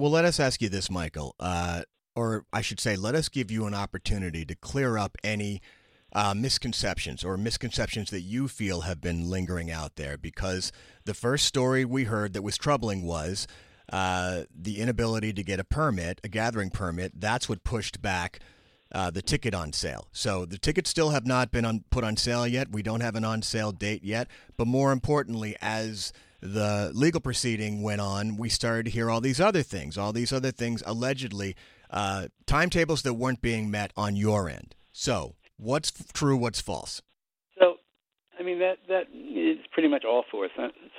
Well, let us ask you this, Michael, uh, or I should say, let us give you an opportunity to clear up any uh, misconceptions or misconceptions that you feel have been lingering out there. Because the first story we heard that was troubling was uh, the inability to get a permit, a gathering permit. That's what pushed back. Uh, the ticket on sale. So the tickets still have not been on, put on sale yet. We don't have an on sale date yet. But more importantly, as the legal proceeding went on, we started to hear all these other things, all these other things allegedly, uh, timetables that weren't being met on your end. So what's true, what's false? So, I mean that that is pretty much all false.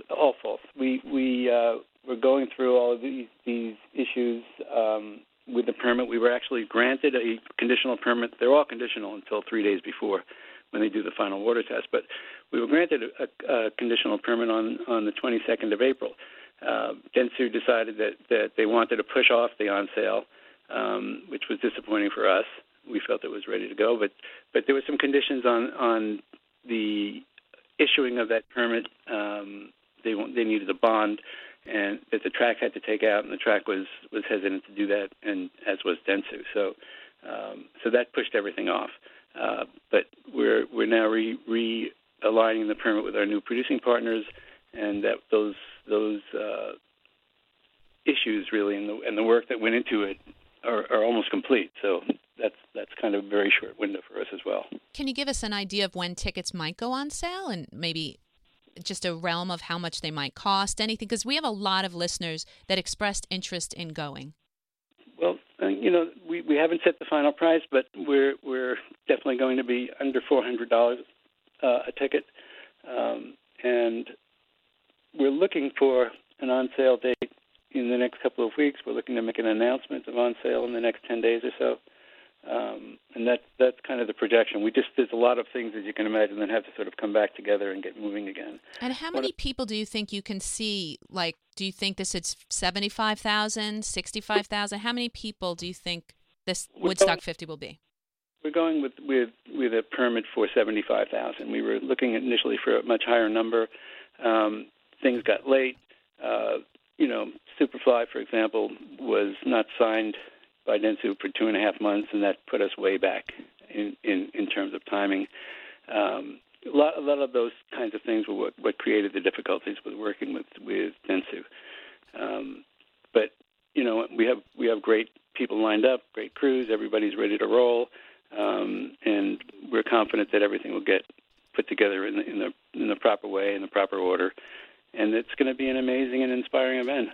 All false. We we uh, we're going through all of these these issues um, with the permit. We were actually granted a conditional permit. They're all conditional until three days before when they do the final water test. But we were granted a, a conditional permit on on the 22nd of April. Uh, Dentsu decided that that they wanted to push off the on sale, um, which was disappointing for us. We felt it was ready to go, but but there were some conditions on on the issuing of that permit. Um, they they needed a bond and that the track had to take out, and the track was was hesitant to do that, and as was Dentsu. So um, so that pushed everything off. Uh, but we're we're now re realigning the permit with our new producing partners, and that those those uh, issues really and the and the work that went into it are, are almost complete. So that's that's kind of a very short window for us as well. Can you give us an idea of when tickets might go on sale, and maybe just a realm of how much they might cost, anything? Because we have a lot of listeners that expressed interest in going. Well, uh, you know, we, we haven't set the final price, but we're we're definitely going to be under four hundred dollars uh, a ticket, um, and we're looking for an on sale date in the next couple of weeks. We're looking to make an announcement of on sale in the next ten days or so. Um, and that that's kind of the projection. We just there's a lot of things as you can imagine that have to sort of come back together and get moving again. And how many people do you think you can see? Like, do you think this is 75,000, 65,000? How many people do you think this Woodstock going, 50 will be? We're going with with with a permit for 75,000. We were looking initially for a much higher number. Um, things got late. Uh, you know, Superfly, for example, was not signed by Dentsu for two and a half months, and that put us way back in in, in terms of timing. Um, a lot, a lot of those kinds of things were what, what created the difficulties with working with with Dentsu. Um, but you know, we have we have great people lined up, great crews. Everybody's ready to roll, um, and we're confident that everything will get put together in the, in the in the proper way, in the proper order, and it's going to be an amazing and inspiring event.